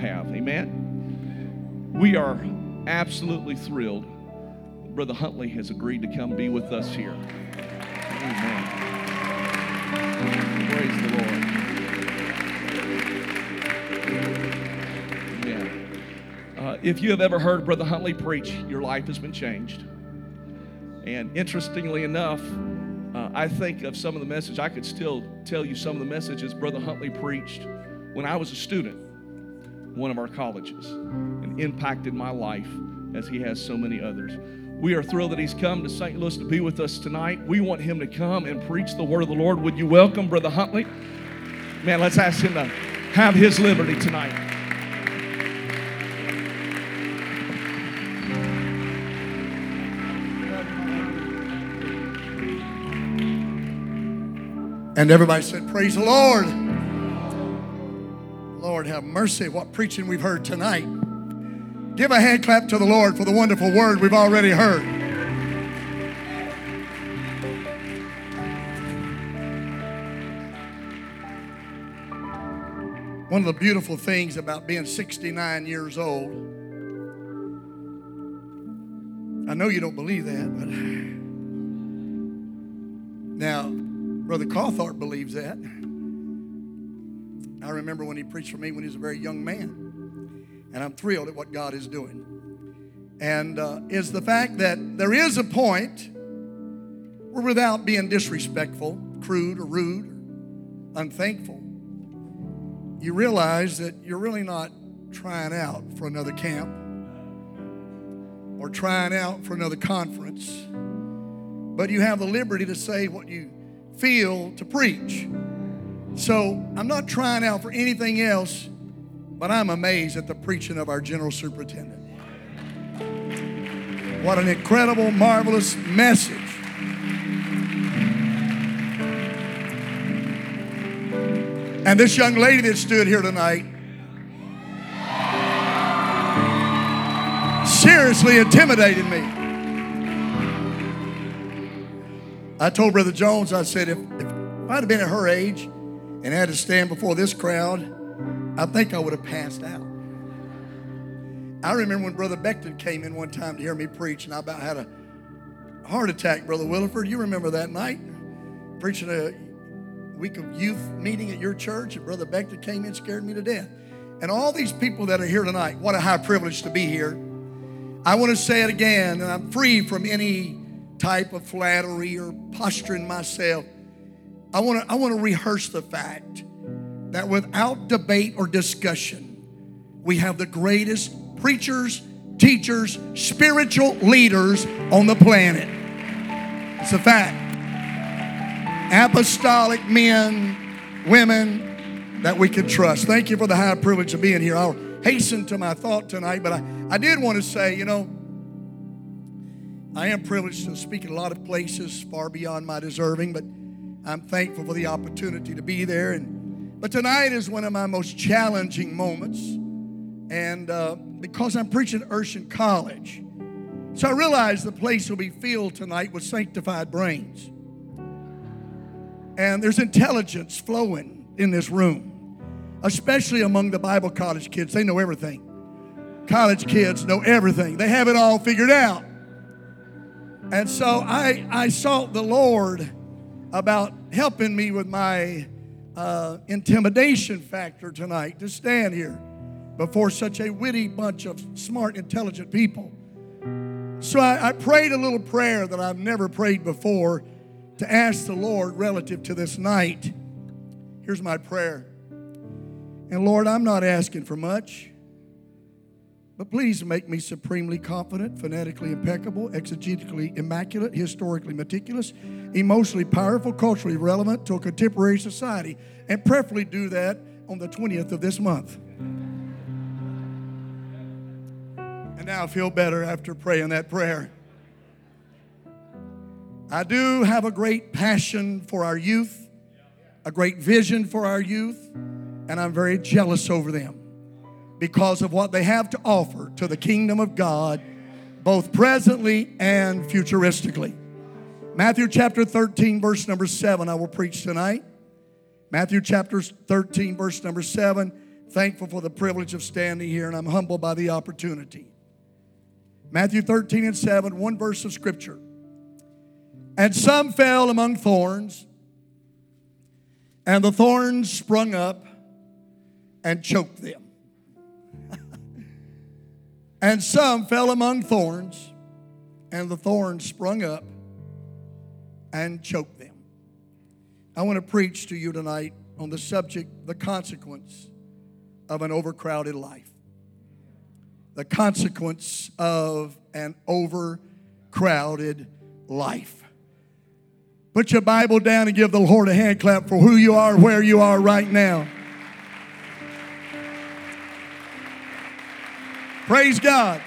have. Amen. We are absolutely thrilled. Brother Huntley has agreed to come be with us here. Amen. Praise the Lord. Amen. Uh, if you have ever heard Brother Huntley preach, your life has been changed. And interestingly enough, uh, I think of some of the message. I could still tell you some of the messages Brother Huntley preached when I was a student, one of our colleges, and impacted my life as he has so many others. We are thrilled that he's come to St. Louis to be with us tonight. We want him to come and preach the word of the Lord. Would you welcome Brother Huntley? Man, let's ask him to have his liberty tonight. And everybody said, Praise the Lord. Lord, have mercy. What preaching we've heard tonight. Give a hand clap to the Lord for the wonderful word we've already heard. One of the beautiful things about being 69 years old, I know you don't believe that, but now, Brother Cawthorpe believes that. I remember when he preached for me when he was a very young man. And I'm thrilled at what God is doing. And uh, is the fact that there is a point where, without being disrespectful, crude, or rude, or unthankful, you realize that you're really not trying out for another camp or trying out for another conference, but you have the liberty to say what you feel to preach. So I'm not trying out for anything else, but I'm amazed at the preaching of our general superintendent. What an incredible, marvelous message. And this young lady that stood here tonight seriously intimidated me. I told Brother Jones, I said, if, if I'd have been at her age and had to stand before this crowd, I think I would have passed out. I remember when Brother Beckton came in one time to hear me preach, and I about had a heart attack, Brother Williford. You remember that night? Preaching a week of youth meeting at your church, and Brother Beckton came in, scared me to death. And all these people that are here tonight, what a high privilege to be here. I want to say it again, and I'm free from any type of flattery or posturing myself. I want to I want to rehearse the fact that without debate or discussion, we have the greatest preachers, teachers, spiritual leaders on the planet. It's a fact. Apostolic men, women that we can trust. Thank you for the high privilege of being here. I'll hasten to my thought tonight, but I, I did want to say, you know, I am privileged to speak in a lot of places far beyond my deserving, but I'm thankful for the opportunity to be there. And but tonight is one of my most challenging moments, and uh, because I'm preaching at Urshan College, so I realize the place will be filled tonight with sanctified brains, and there's intelligence flowing in this room, especially among the Bible college kids. They know everything. College kids know everything. They have it all figured out. And so I, I sought the Lord about helping me with my uh, intimidation factor tonight to stand here before such a witty bunch of smart, intelligent people. So I, I prayed a little prayer that I've never prayed before to ask the Lord relative to this night. Here's my prayer. And Lord, I'm not asking for much. But please make me supremely confident, phonetically impeccable, exegetically immaculate, historically meticulous, emotionally powerful, culturally relevant to a contemporary society, and preferably do that on the 20th of this month. And now I feel better after praying that prayer. I do have a great passion for our youth, a great vision for our youth, and I'm very jealous over them because of what they have to offer to the kingdom of God, both presently and futuristically. Matthew chapter 13, verse number 7, I will preach tonight. Matthew chapter 13, verse number 7. Thankful for the privilege of standing here, and I'm humbled by the opportunity. Matthew 13 and 7, one verse of scripture. And some fell among thorns, and the thorns sprung up and choked them. And some fell among thorns, and the thorns sprung up and choked them. I want to preach to you tonight on the subject, the consequence of an overcrowded life. The consequence of an overcrowded life. Put your Bible down and give the Lord a hand clap for who you are, where you are right now. Praise God.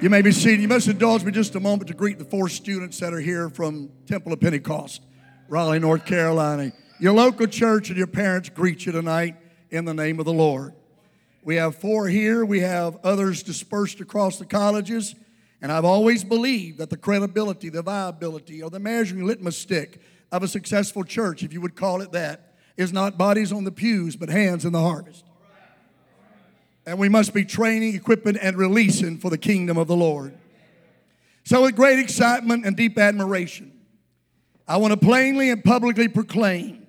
You may be seated. You must indulge me just a moment to greet the four students that are here from Temple of Pentecost, Raleigh, North Carolina. Your local church and your parents greet you tonight in the name of the Lord. We have four here, we have others dispersed across the colleges, and I've always believed that the credibility, the viability, or the measuring litmus stick of a successful church, if you would call it that, is not bodies on the pews, but hands in the harvest. And we must be training, equipping, and releasing for the kingdom of the Lord. So, with great excitement and deep admiration, I want to plainly and publicly proclaim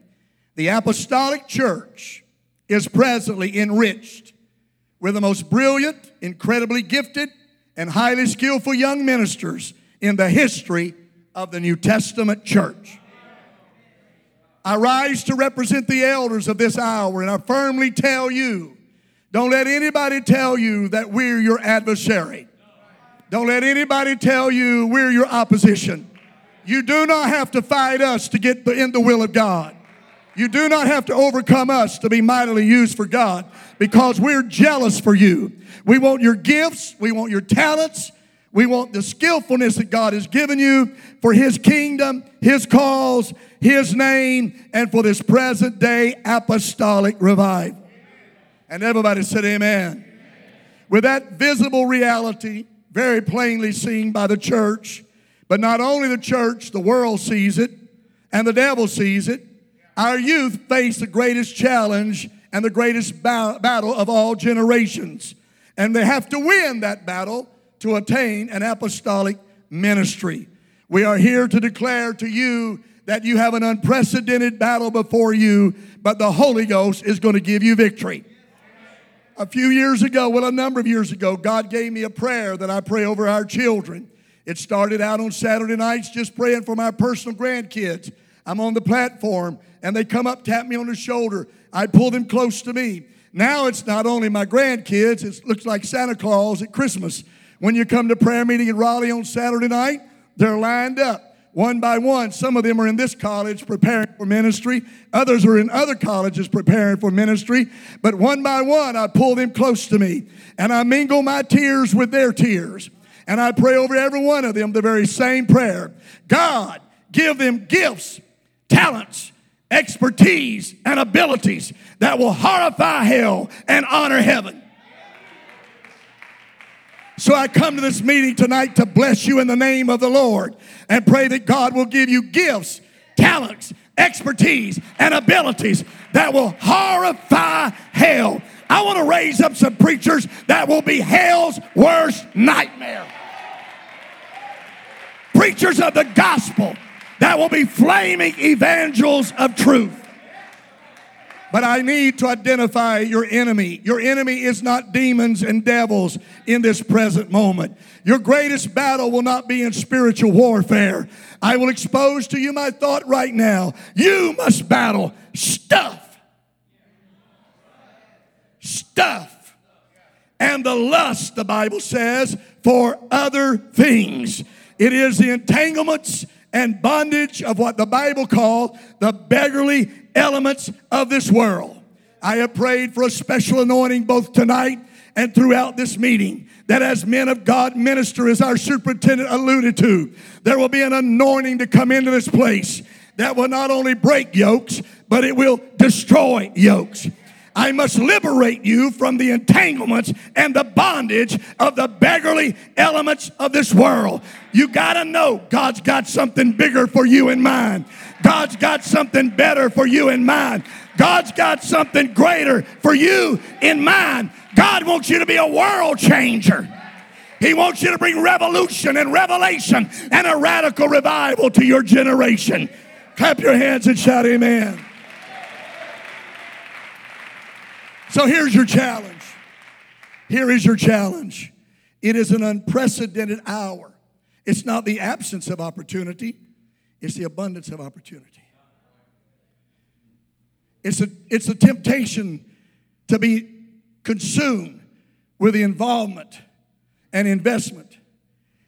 the apostolic church is presently enriched with the most brilliant, incredibly gifted, and highly skillful young ministers in the history of the New Testament church. I rise to represent the elders of this hour, and I firmly tell you don't let anybody tell you that we're your adversary. Don't let anybody tell you we're your opposition. You do not have to fight us to get in the will of God. You do not have to overcome us to be mightily used for God because we're jealous for you. We want your gifts, we want your talents, we want the skillfulness that God has given you for His kingdom, His cause, His name, and for this present day apostolic revival. And everybody said, Amen. Amen. With that visible reality, very plainly seen by the church, but not only the church, the world sees it, and the devil sees it. Our youth face the greatest challenge and the greatest ba- battle of all generations. And they have to win that battle to attain an apostolic ministry. We are here to declare to you that you have an unprecedented battle before you, but the Holy Ghost is going to give you victory a few years ago, well, a number of years ago, God gave me a prayer that I pray over our children. It started out on Saturday nights just praying for my personal grandkids. I'm on the platform and they come up, tap me on the shoulder. I pull them close to me. Now it's not only my grandkids, it looks like Santa Claus at Christmas. When you come to prayer meeting in Raleigh on Saturday night, they're lined up one by one. Some of them are in this college preparing for ministry, others are in other colleges preparing for ministry. But one by one, I pull them close to me and I mingle my tears with their tears. And I pray over every one of them the very same prayer God, give them gifts, talents, expertise, and abilities that will horrify hell and honor heaven. So I come to this meeting tonight to bless you in the name of the Lord and pray that God will give you gifts, talents, expertise, and abilities that will horrify hell. I want to raise up some preachers that will be hell's worst nightmare. Preachers of the gospel that will be flaming evangels of truth. But I need to identify your enemy. Your enemy is not demons and devils in this present moment. Your greatest battle will not be in spiritual warfare. I will expose to you my thought right now. You must battle stuff. Stuff. And the lust, the Bible says, for other things. It is the entanglements and bondage of what the Bible called the beggarly elements of this world. I have prayed for a special anointing both tonight and throughout this meeting that as men of God minister, as our superintendent alluded to, there will be an anointing to come into this place that will not only break yokes, but it will destroy yokes. I must liberate you from the entanglements and the bondage of the beggarly elements of this world. You got to know God's got something bigger for you in mind. God's got something better for you in mind. God's got something greater for you in mind. God wants you to be a world changer. He wants you to bring revolution and revelation and a radical revival to your generation. Clap your hands and shout, Amen. So here's your challenge. Here is your challenge. It is an unprecedented hour. It's not the absence of opportunity, it's the abundance of opportunity. It's a, it's a temptation to be consumed with the involvement and investment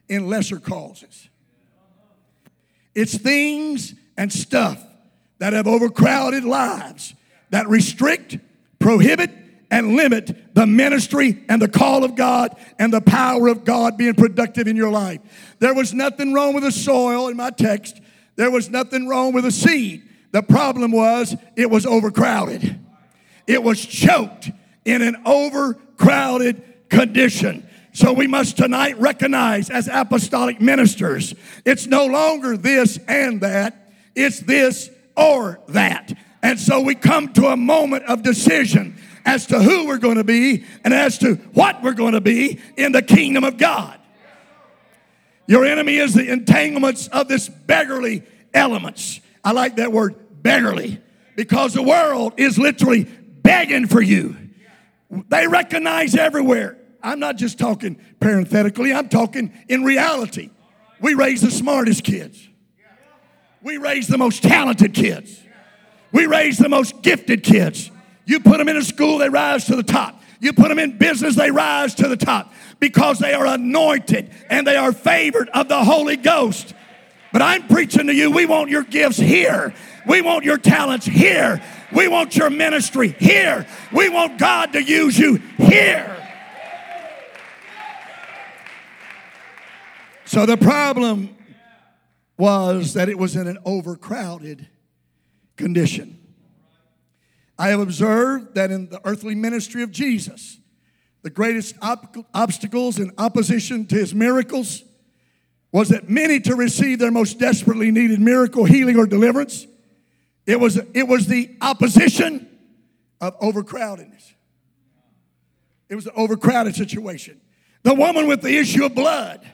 in lesser causes. It's things and stuff that have overcrowded lives that restrict, prohibit, and limit the ministry and the call of God and the power of God being productive in your life. There was nothing wrong with the soil in my text. There was nothing wrong with the seed. The problem was it was overcrowded. It was choked in an overcrowded condition. So we must tonight recognize as apostolic ministers, it's no longer this and that, it's this or that. And so we come to a moment of decision as to who we're going to be and as to what we're going to be in the kingdom of God. Your enemy is the entanglements of this beggarly elements. I like that word beggarly because the world is literally begging for you. They recognize everywhere I'm not just talking parenthetically, I'm talking in reality. We raise the smartest kids, we raise the most talented kids, we raise the most gifted kids. You put them in a school, they rise to the top. You put them in business, they rise to the top because they are anointed and they are favored of the Holy Ghost. But I'm preaching to you, we want your gifts here. We want your talents here. We want your ministry here. We want God to use you here. So the problem was that it was in an overcrowded condition. I have observed that in the earthly ministry of Jesus, the greatest ob- obstacles and opposition to his miracles was that many to receive their most desperately needed miracle, healing, or deliverance, it was, it was the opposition of overcrowdedness. It was an overcrowded situation. The woman with the issue of blood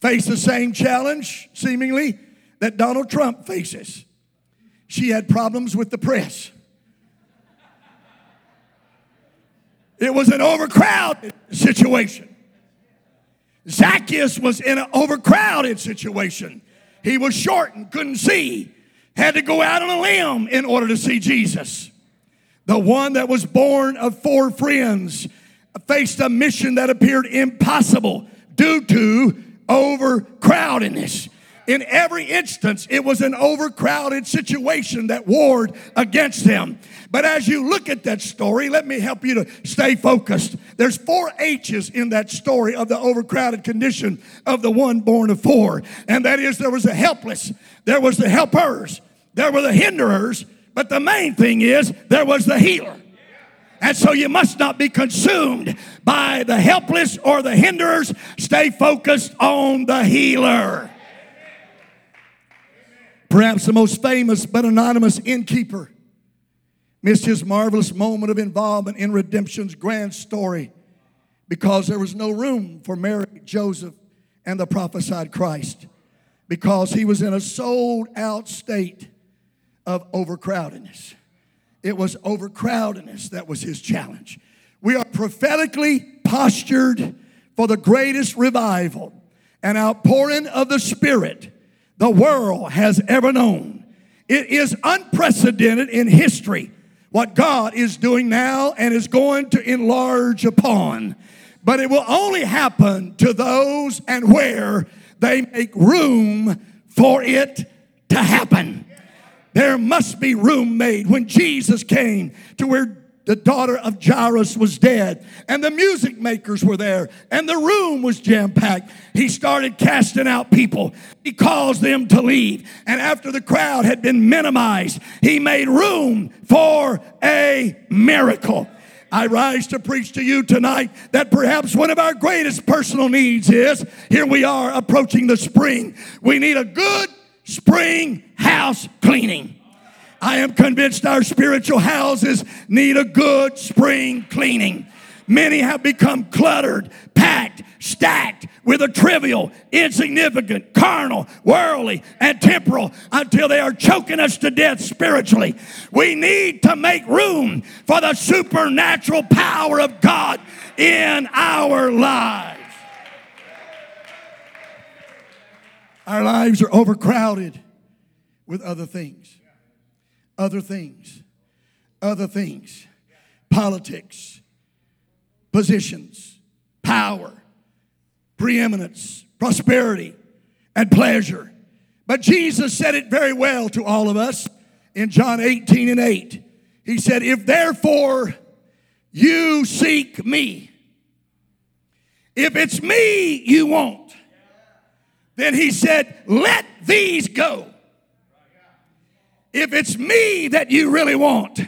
faced the same challenge, seemingly, that Donald Trump faces. She had problems with the press. It was an overcrowded situation. Zacchaeus was in an overcrowded situation. He was short and couldn't see, had to go out on a limb in order to see Jesus. The one that was born of four friends faced a mission that appeared impossible due to overcrowdedness. In every instance, it was an overcrowded situation that warred against them. But as you look at that story, let me help you to stay focused. There's four H's in that story of the overcrowded condition of the one born of four. And that is there was the helpless, there was the helpers, there were the hinderers, but the main thing is there was the healer. And so you must not be consumed by the helpless or the hinderers. Stay focused on the healer. Perhaps the most famous but anonymous innkeeper missed his marvelous moment of involvement in redemption's grand story because there was no room for Mary, Joseph, and the prophesied Christ because he was in a sold out state of overcrowdedness. It was overcrowdedness that was his challenge. We are prophetically postured for the greatest revival and outpouring of the Spirit the world has ever known. It is unprecedented in history what God is doing now and is going to enlarge upon. But it will only happen to those and where they make room for it to happen. There must be room made. When Jesus came to where the daughter of Jairus was dead, and the music makers were there, and the room was jam packed. He started casting out people. He caused them to leave. And after the crowd had been minimized, he made room for a miracle. I rise to preach to you tonight that perhaps one of our greatest personal needs is here we are approaching the spring. We need a good spring house cleaning. I am convinced our spiritual houses need a good spring cleaning. Many have become cluttered, packed, stacked with a trivial, insignificant, carnal, worldly, and temporal until they are choking us to death spiritually. We need to make room for the supernatural power of God in our lives. Our lives are overcrowded with other things other things, other things, politics, positions, power, preeminence, prosperity, and pleasure. But Jesus said it very well to all of us in John 18 and 8. He said, If therefore you seek me, if it's me you want, then he said, Let these go. If it's me that you really want,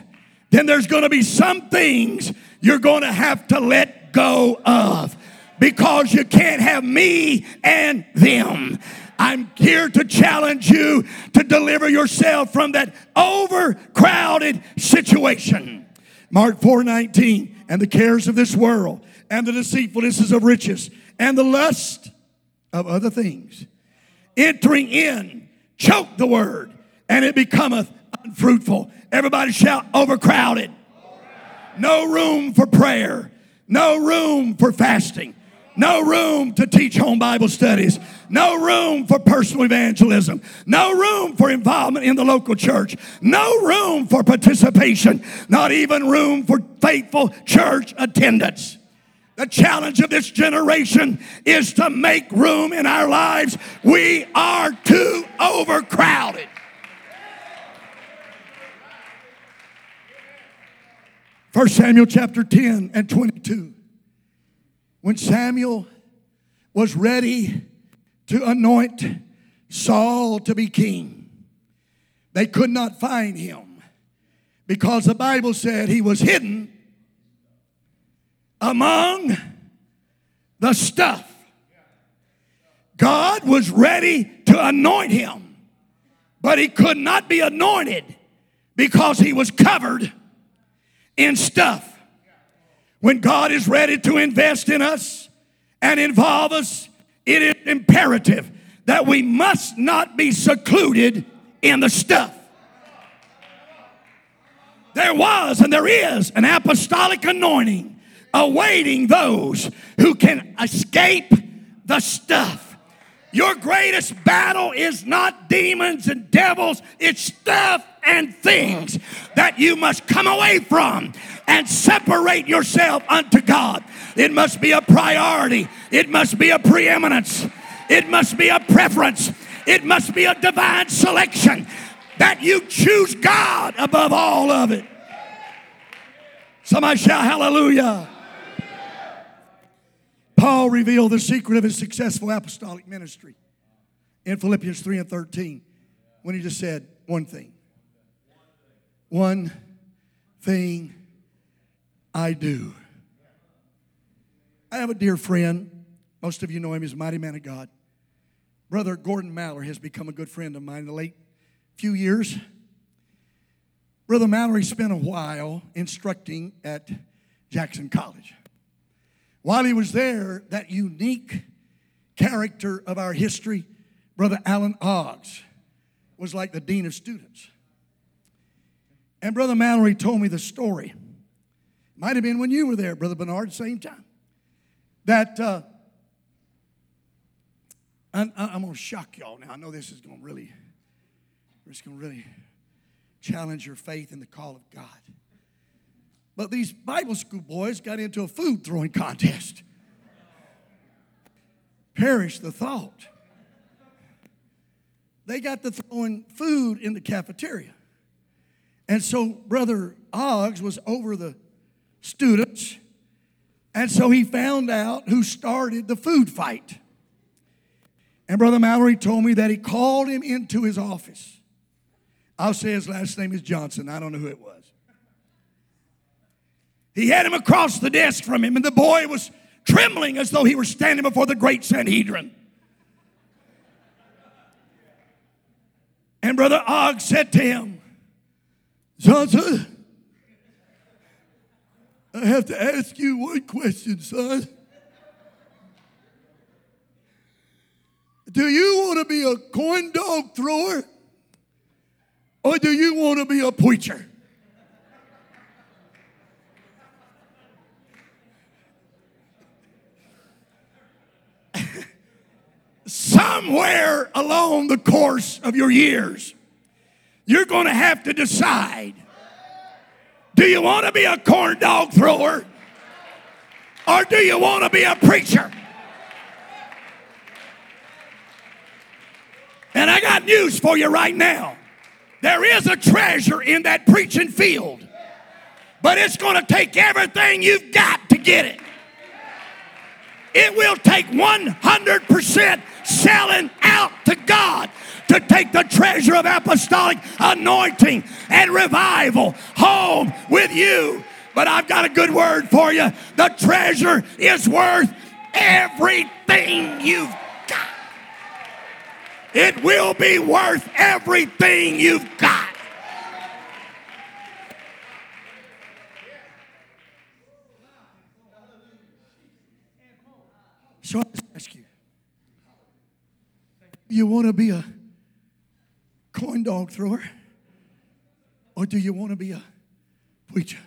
then there's going to be some things you're going to have to let go of because you can't have me and them. I'm here to challenge you to deliver yourself from that overcrowded situation. Mark 4:19 and the cares of this world and the deceitfulnesses of riches and the lust of other things entering in choke the word and it becometh unfruitful. Everybody shout, overcrowded. No room for prayer. No room for fasting. No room to teach home Bible studies. No room for personal evangelism. No room for involvement in the local church. No room for participation. Not even room for faithful church attendance. The challenge of this generation is to make room in our lives. We are too overcrowded. 1 Samuel chapter 10 and 22. When Samuel was ready to anoint Saul to be king, they could not find him because the Bible said he was hidden among the stuff. God was ready to anoint him, but he could not be anointed because he was covered in stuff. When God is ready to invest in us and involve us, it is imperative that we must not be secluded in the stuff. There was and there is an apostolic anointing awaiting those who can escape the stuff. Your greatest battle is not demons and devils, it's stuff and things that you must come away from and separate yourself unto God. It must be a priority, it must be a preeminence, it must be a preference, it must be a divine selection that you choose God above all of it. Somebody shout hallelujah. Paul revealed the secret of his successful apostolic ministry in Philippians 3 and 13 when he just said one thing. One thing I do. I have a dear friend. Most of you know him. He's a mighty man of God. Brother Gordon Mallory has become a good friend of mine in the late few years. Brother Mallory spent a while instructing at Jackson College. While he was there, that unique character of our history, Brother Alan Oggs, was like the dean of students. And Brother Mallory told me the story. Might have been when you were there, Brother Bernard, same time. That uh, I'm, I'm going to shock y'all now. I know this is going to really, it's going to really challenge your faith in the call of God. But these Bible school boys got into a food throwing contest. Perish the thought. They got to throwing food in the cafeteria. And so Brother Oggs was over the students. And so he found out who started the food fight. And Brother Mallory told me that he called him into his office. I'll say his last name is Johnson. I don't know who it was. He had him across the desk from him, and the boy was trembling as though he were standing before the great Sanhedrin. And Brother Oggs said to him, Johnson, I have to ask you one question, son. Do you want to be a corn dog thrower or do you want to be a preacher? Somewhere along the course of your years, you're going to have to decide do you want to be a corn dog thrower or do you want to be a preacher? And I got news for you right now. There is a treasure in that preaching field, but it's going to take everything you've got to get it. It will take 100% selling out to God to take the treasure of apostolic anointing and revival home with you. But I've got a good word for you. The treasure is worth everything you've got. It will be worth everything you've got. So I ask you, you want to be a coin dog thrower? Or do you want to be a preacher?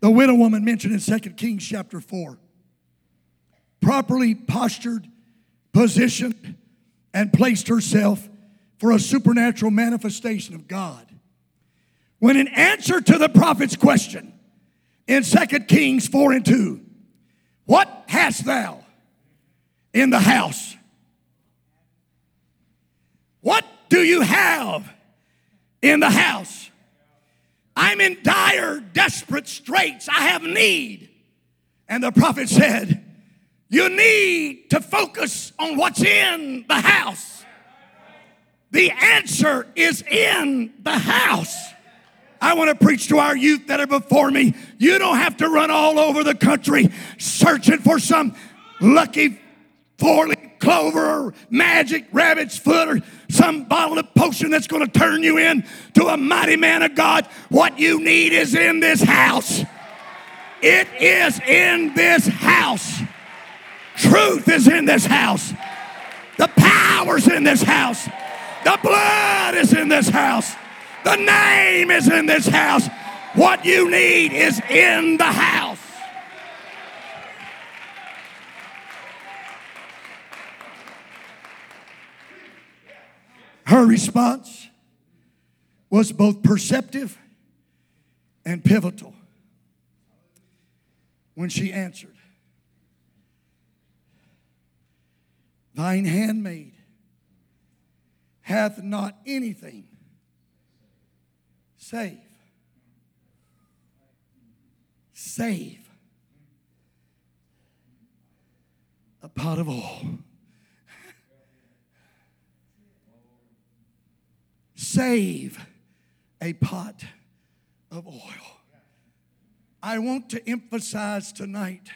The widow woman mentioned in 2 Kings chapter 4, properly postured, positioned, and placed herself for a supernatural manifestation of God. When in answer to the prophet's question in 2 Kings 4 and 2, what hast thou in the house? What do you have in the house? I'm in dire, desperate straits. I have need. And the prophet said, You need to focus on what's in the house. The answer is in the house. I want to preach to our youth that are before me. You don't have to run all over the country searching for some lucky four leaf clover or magic rabbit's foot or some bottle of potion that's going to turn you in to a mighty man of God. What you need is in this house. It is in this house. Truth is in this house. The power's in this house. The blood is in this house. The name is in this house. What you need is in the house. Her response was both perceptive and pivotal when she answered, Thine handmaid hath not anything save, save a pot of oil. save a pot of oil. I want to emphasize tonight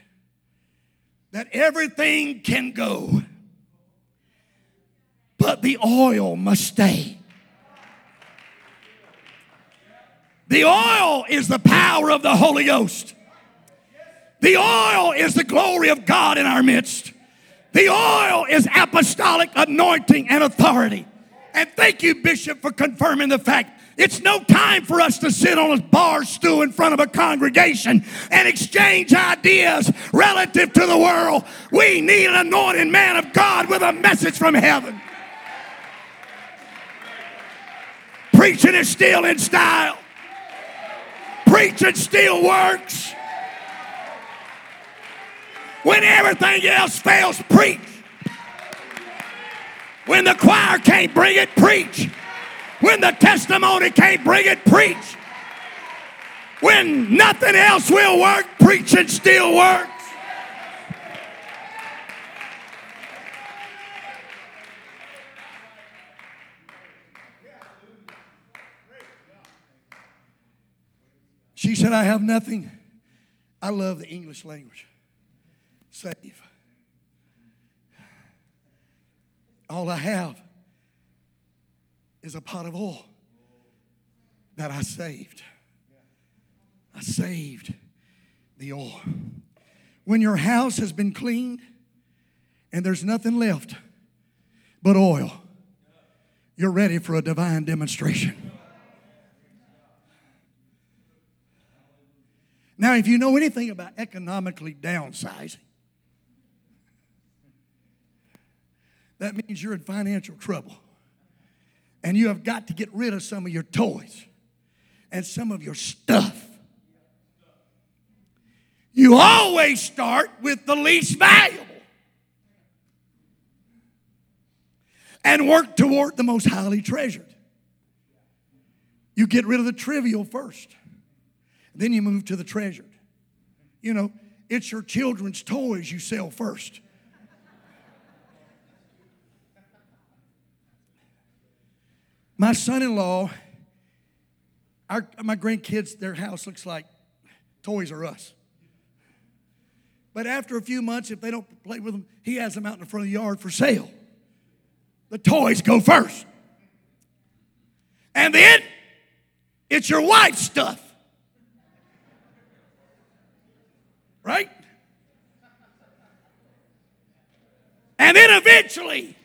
that everything can go, but the oil must stay. The oil is the power of the Holy Ghost. The oil is the glory of God in our midst. The oil is apostolic anointing and authority. And thank you, Bishop, for confirming the fact it's no time for us to sit on a bar stool in front of a congregation and exchange ideas relative to the world. We need an anointed man of God with a message from heaven. Preaching is still in style, preaching still works. When everything else fails, preach. When the choir can't bring it, preach. When the testimony can't bring it, preach. When nothing else will work, preaching still works. She said, I have nothing. I love the English language. Save. All I have is a pot of oil that I saved. I saved the oil. When your house has been cleaned and there's nothing left but oil, you're ready for a divine demonstration. Now, if you know anything about economically downsizing, that means you're in financial trouble. And you have got to get rid of some of your toys and some of your stuff. You always start with the least valuable and work toward the most highly treasured. You get rid of the trivial first. Then you move to the treasured. You know, it's your children's toys you sell first. My son in law, my grandkids, their house looks like Toys R Us. But after a few months, if they don't play with them, he has them out in the front of the yard for sale. The toys go first. And then it's your wife's stuff. Right? And then eventually,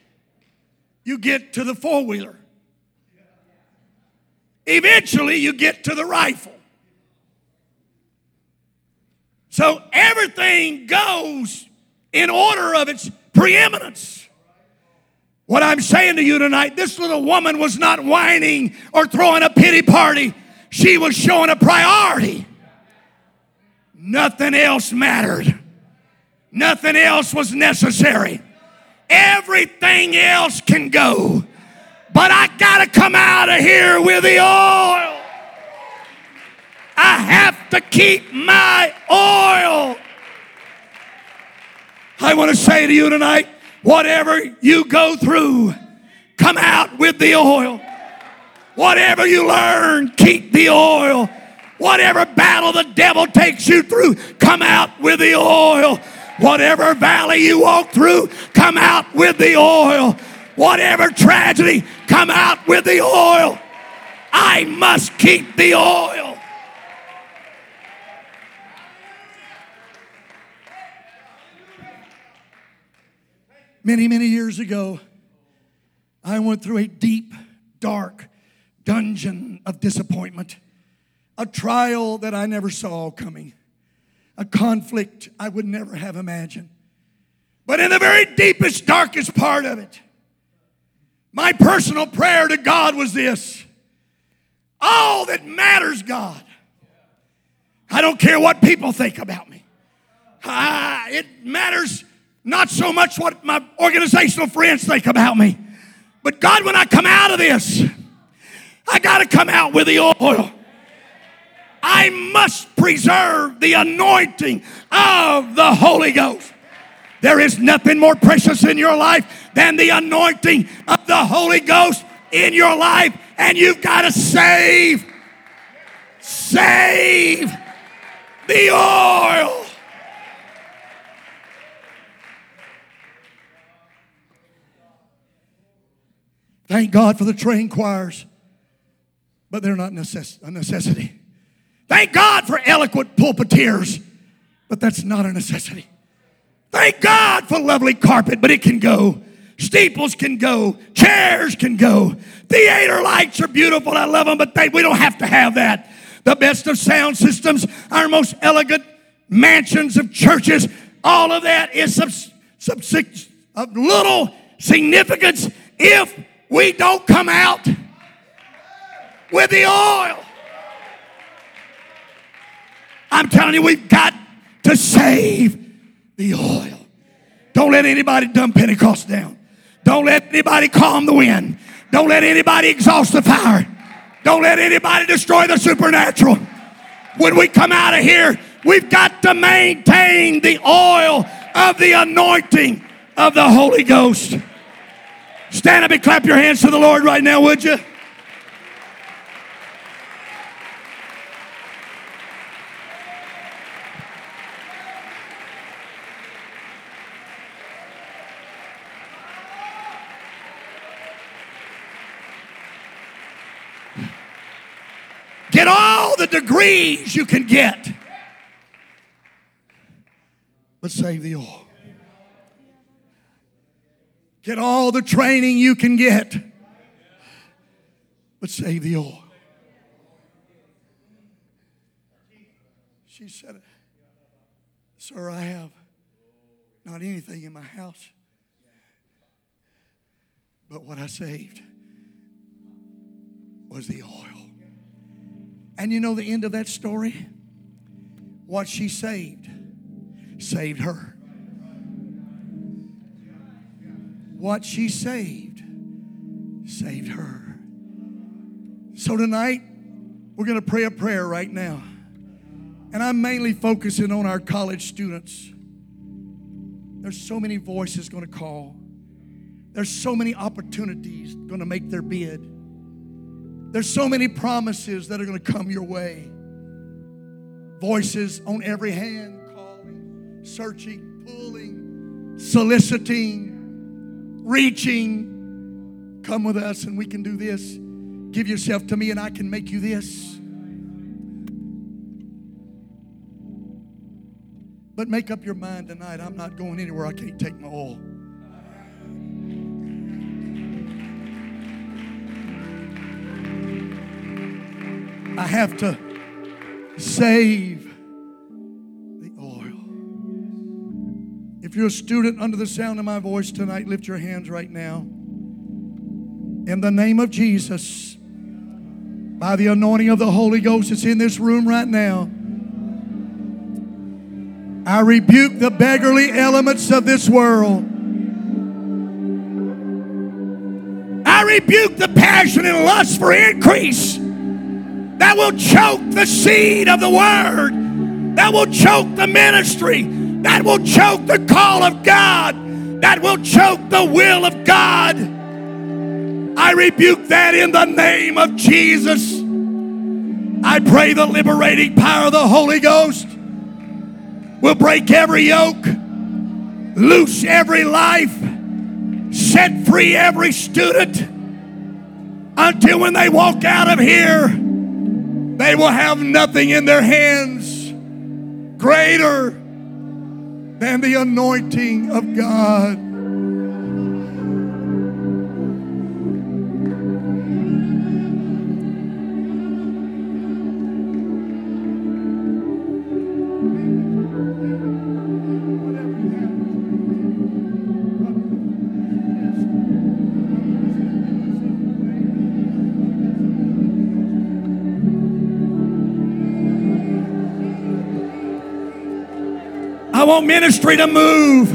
you get to the four wheeler. Eventually, you get to the rifle. So everything goes in order of its preeminence. What I'm saying to you tonight, this little woman was not whining or throwing a pity party. She was showing a priority. Nothing else mattered. Nothing else was necessary. Everything else can go. But I got to come out of here with the oil. I have to keep my oil. I want to say to you tonight whatever you go through, come out with the oil. Whatever you learn, keep the oil. Whatever battle the devil takes you through, come out with the oil. Whatever valley you walk through, come out with the oil. Whatever tragedy, come out with the oil. I must keep the oil. Many, many years ago, I went through a deep, dark dungeon of disappointment a trial that I never saw coming, a conflict I would never have imagined. But in the very deepest, darkest part of it, my personal prayer to God was this All that matters, God. I don't care what people think about me. Ah, it matters not so much what my organizational friends think about me. But God, when I come out of this, I got to come out with the oil. I must preserve the anointing of the Holy Ghost. There is nothing more precious in your life than the anointing of the Holy Ghost in your life, and you've got to save, save the oil. Thank God for the trained choirs, but they're not a necessity. Thank God for eloquent pulpiteers, but that's not a necessity. Thank God for lovely carpet, but it can go. Steeples can go. Chairs can go. Theater lights are beautiful. I love them, but they, we don't have to have that. The best of sound systems, our most elegant mansions of churches, all of that is of little significance if we don't come out with the oil. I'm telling you, we've got to save the oil. Don't let anybody dumb Pentecost down. Don't let anybody calm the wind. Don't let anybody exhaust the fire. Don't let anybody destroy the supernatural. When we come out of here, we've got to maintain the oil of the anointing of the Holy Ghost. Stand up and clap your hands to the Lord right now, would you? Get all the degrees you can get. But save the oil. Get all the training you can get. But save the oil. She said, Sir, I have not anything in my house but what I saved was the oil. And you know the end of that story? What she saved saved her. What she saved saved her. So tonight, we're going to pray a prayer right now. And I'm mainly focusing on our college students. There's so many voices going to call. There's so many opportunities going to make their bid. There's so many promises that are going to come your way. Voices on every hand calling, searching, pulling, soliciting, reaching. Come with us and we can do this. Give yourself to me and I can make you this. But make up your mind tonight. I'm not going anywhere. I can't take my oil. I have to save the oil. If you're a student under the sound of my voice tonight, lift your hands right now. In the name of Jesus, by the anointing of the Holy Ghost that's in this room right now, I rebuke the beggarly elements of this world. I rebuke the passion and lust for increase that will choke the seed of the word, that will choke the ministry, that will choke the call of God, that will choke the will of God. I rebuke that in the name of Jesus. I pray the liberating power of the Holy Ghost will break every yoke, loose every life, set free every student until when they walk out of here, they will have nothing in their hands greater than the anointing of God. Want ministry to move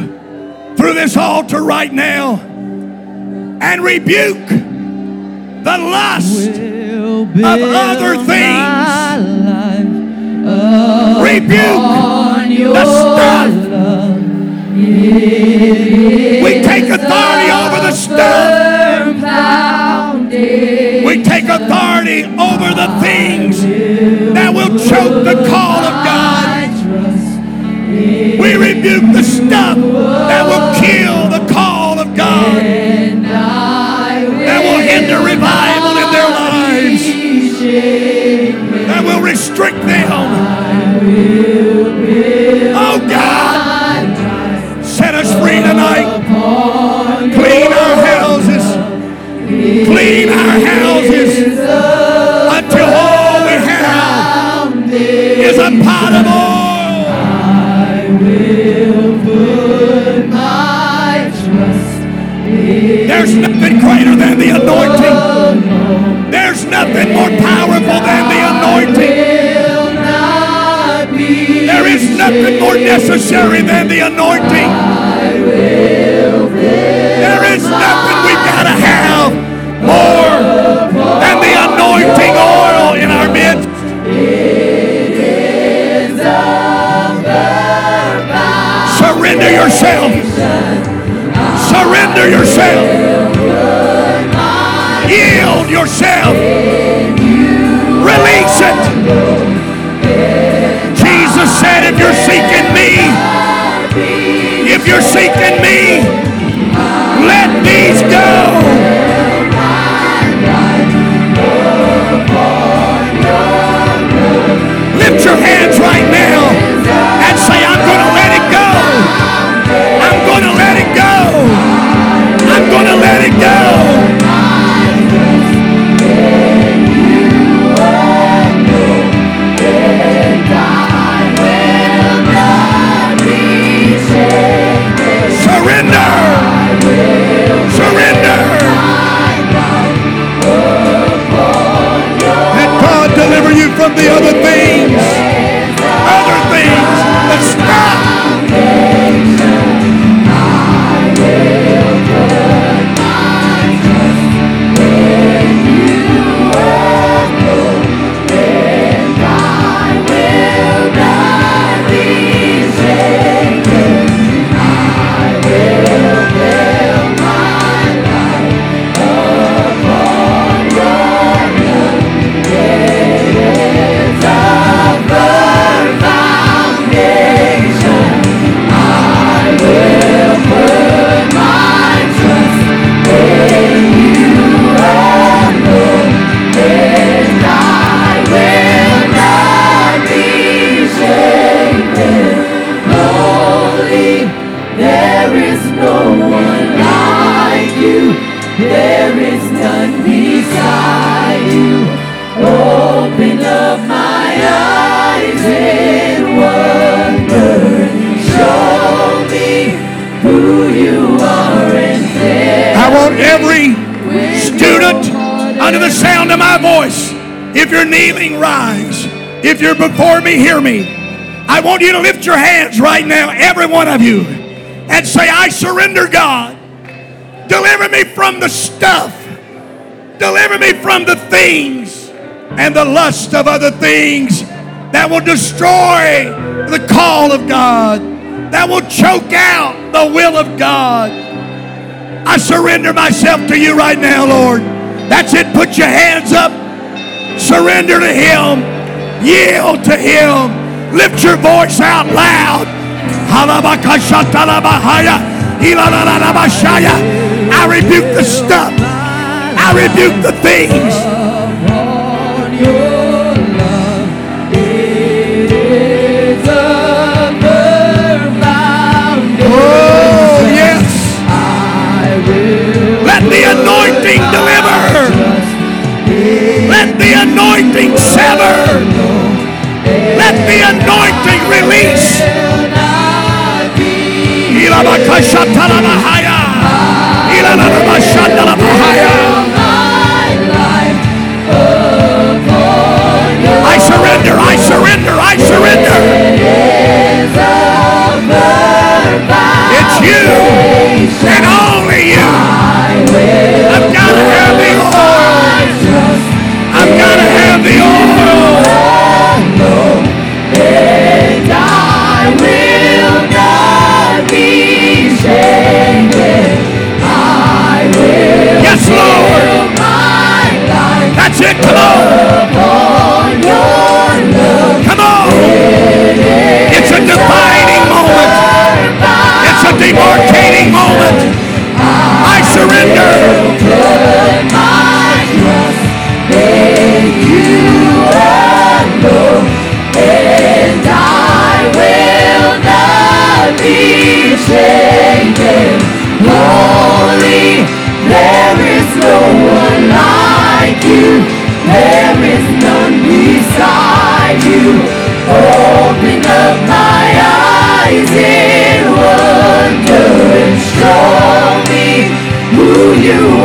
through this altar right now and rebuke the lust of other things. Rebuke the stuff. We take authority over the stuff. We take authority over the things that will choke the call of God. We rebuke the stuff that will kill the call of God, that will hinder revival in their lives, that will restrict them. Oh God, There's nothing greater than the anointing. There's nothing more powerful than the anointing. There is nothing more necessary than the anointing. There is nothing we've got to have more than the anointing oil in our midst. Surrender yourself. Surrender yourself. Yield yourself. Release it. Jesus said, if you're seeking me, if you're seeking me, let these go. Lift your hands right now. Under the sound of my voice, if you're kneeling, rise. If you're before me, hear me. I want you to lift your hands right now, every one of you, and say, I surrender, God. Deliver me from the stuff. Deliver me from the things and the lust of other things that will destroy the call of God, that will choke out the will of God. I surrender myself to you right now, Lord. That's it. Put your hands up. Surrender to Him. Yield to Him. Lift your voice out loud. I rebuke the stuff. I rebuke the things. Anointing sever. Let the anointing release. You